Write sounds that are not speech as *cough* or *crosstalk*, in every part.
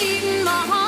eating my heart.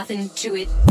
Nothing to it.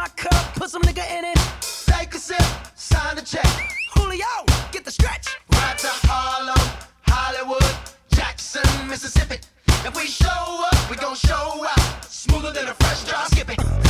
my cup, put some nigga in it. Take a sip, sign the check. Julio, get the stretch. Right to Harlem, Hollywood, Jackson, Mississippi. If we show up, we gon' show out. Smoother than a fresh drop. Skip it.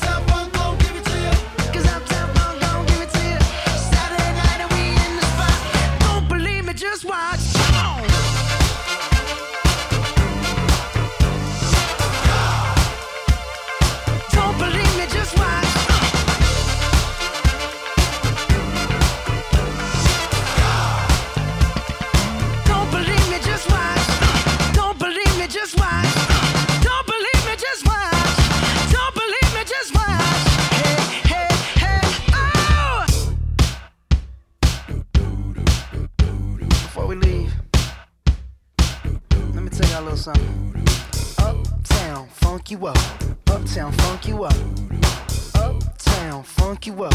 you up. Uptown, funk you up. Uptown, funk you up.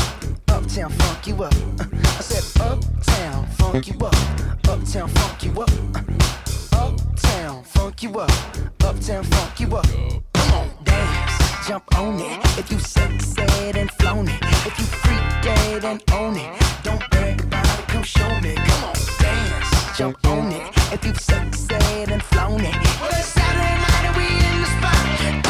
Uptown, funk you up. *laughs* I said, Uptown, funk you up. Uptown, funk you up. Uptown, funk you up. Uptown, funk you up. Come on, dance, jump on it. If you sexed and flown it. If you freak dead and own it. Don't brag about it, come show me. Come on, dance, jump on it. If you sexed and flown it. Well, it's Saturday night and we in the spot.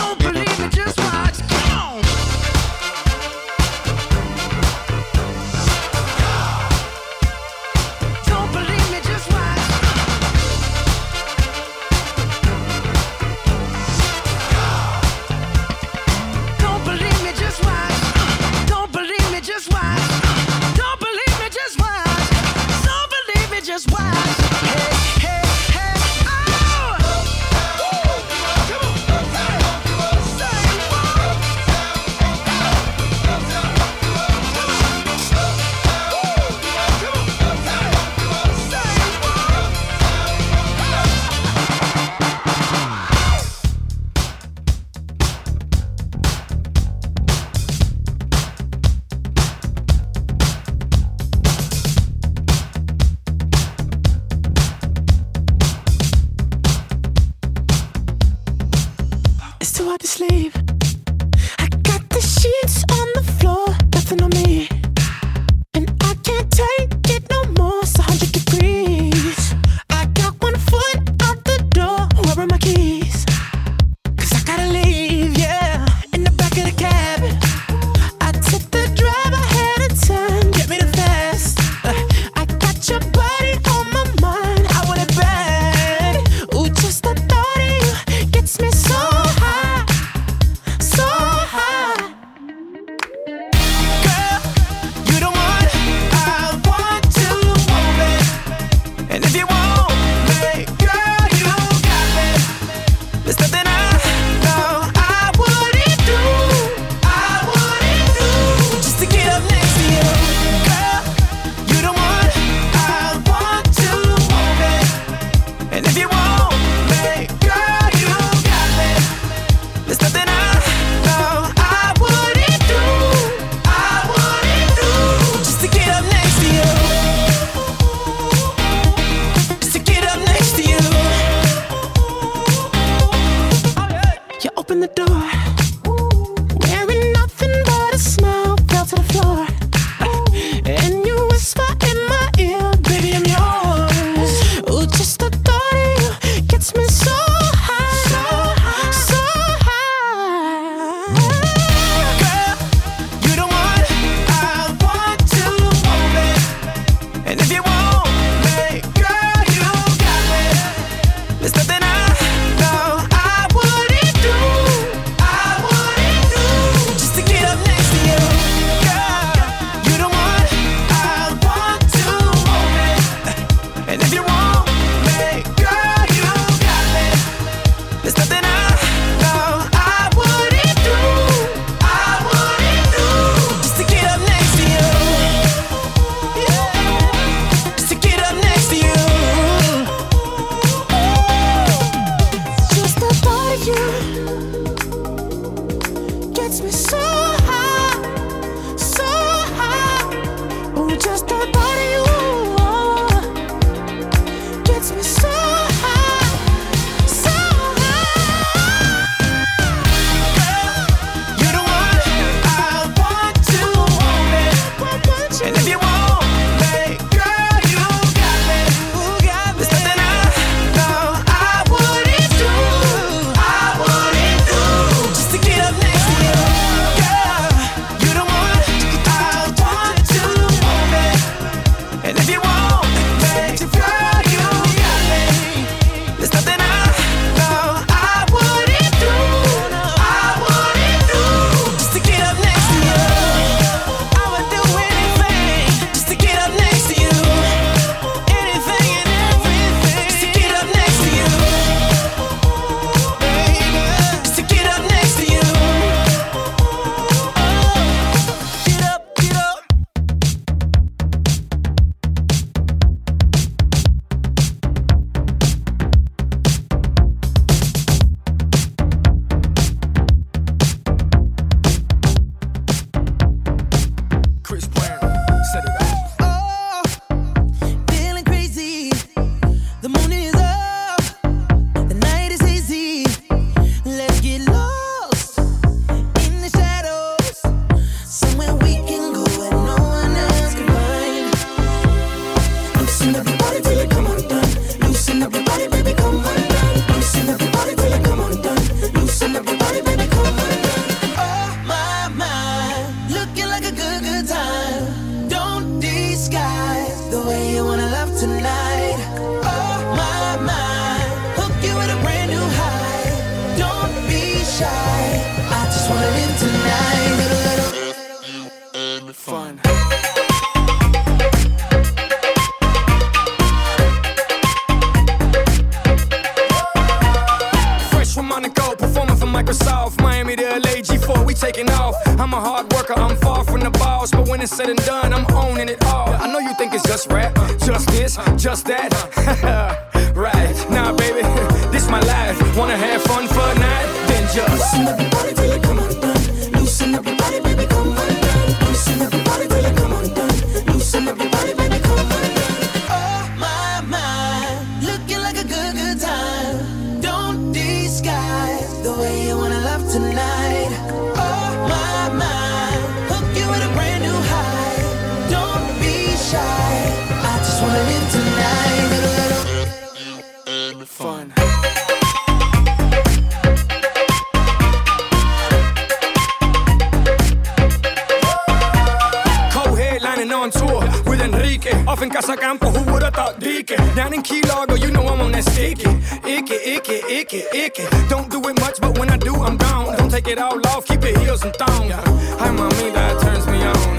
Off in Casa Campo, who would've thought Deacon? Down in Key Largo, you know I'm on that sticky. Icky, icky, icky, icky. Don't do it much, but when I do, I'm gone. Don't take it all off, keep your heels and thong. Hi, mommy, that turns me on.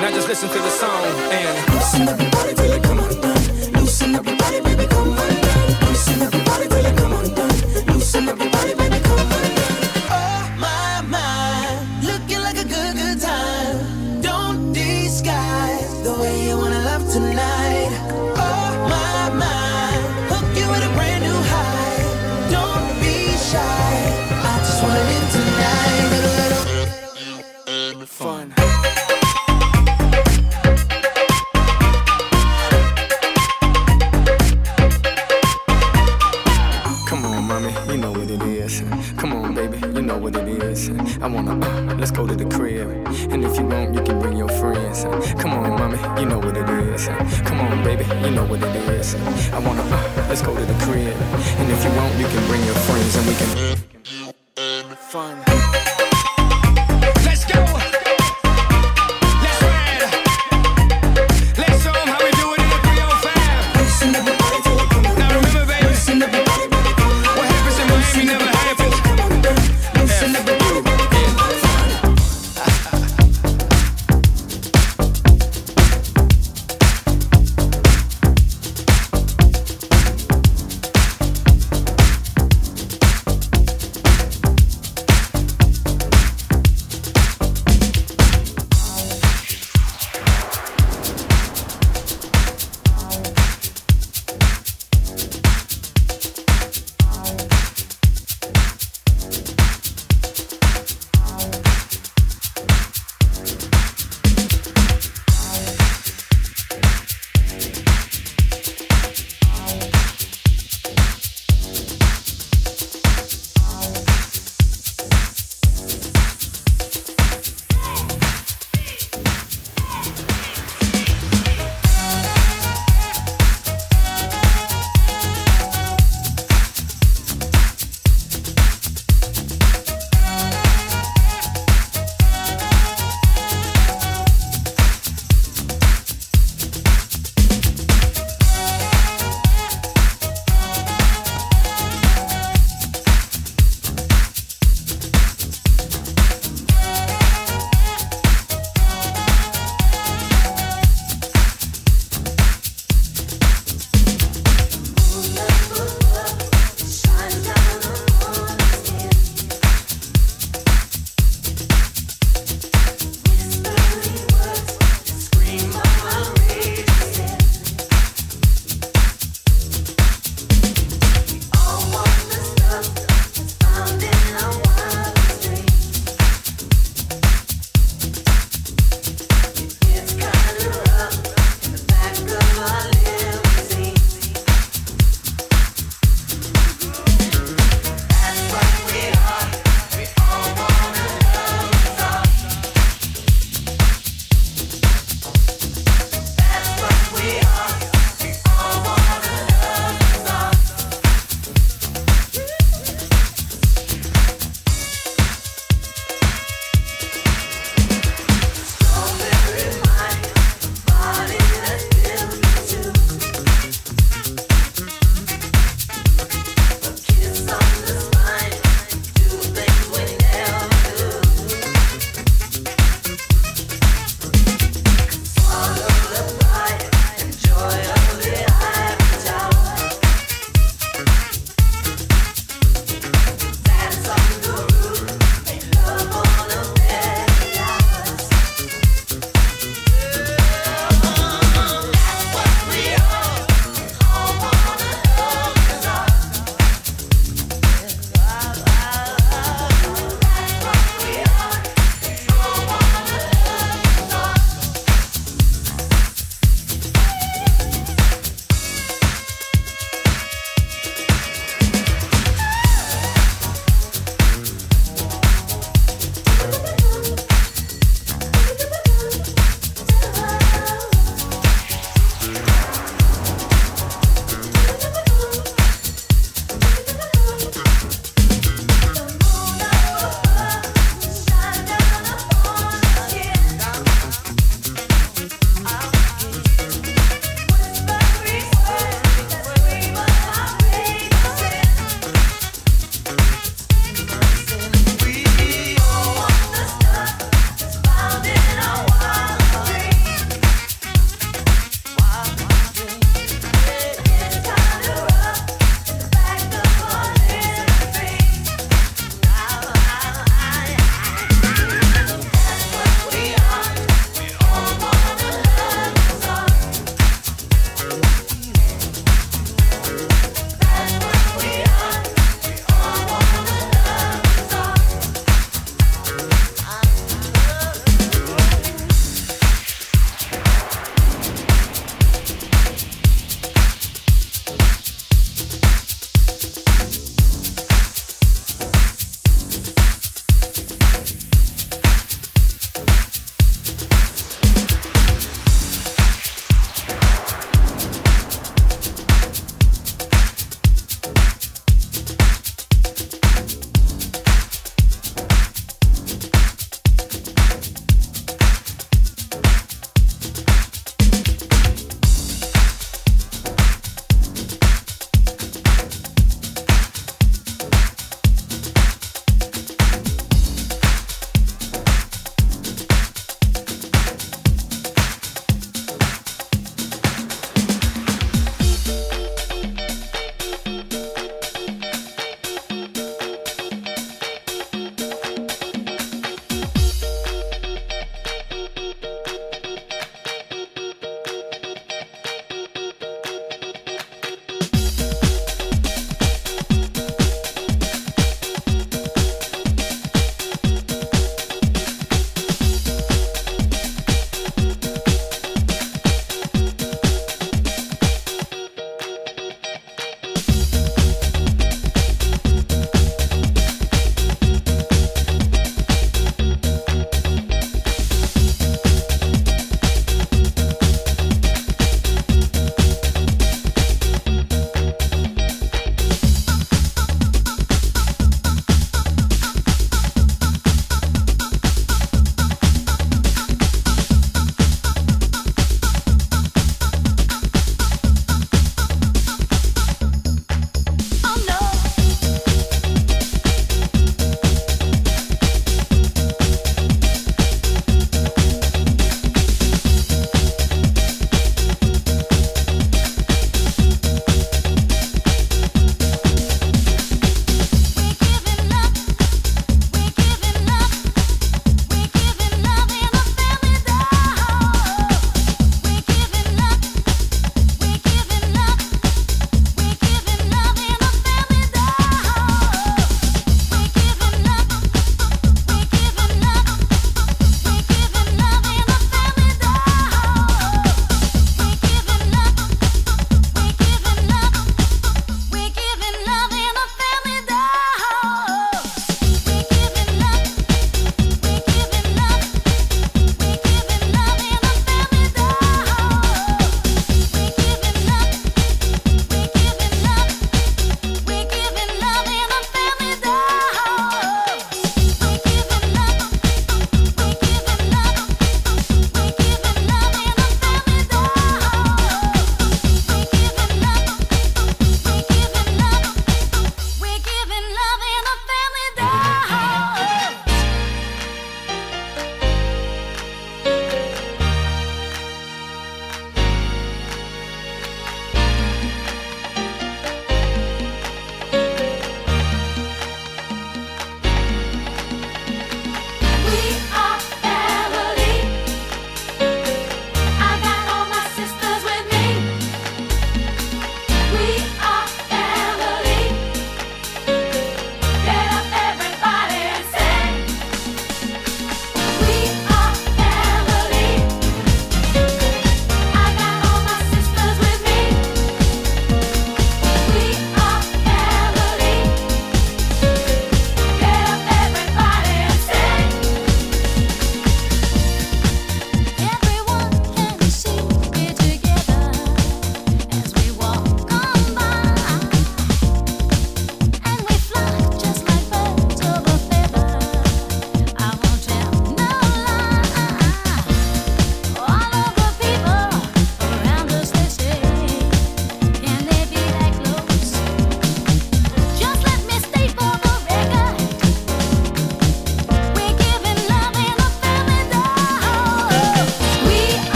Now just listen to the song and loosen up your body till it come undone. Loosen up your body, baby, come on.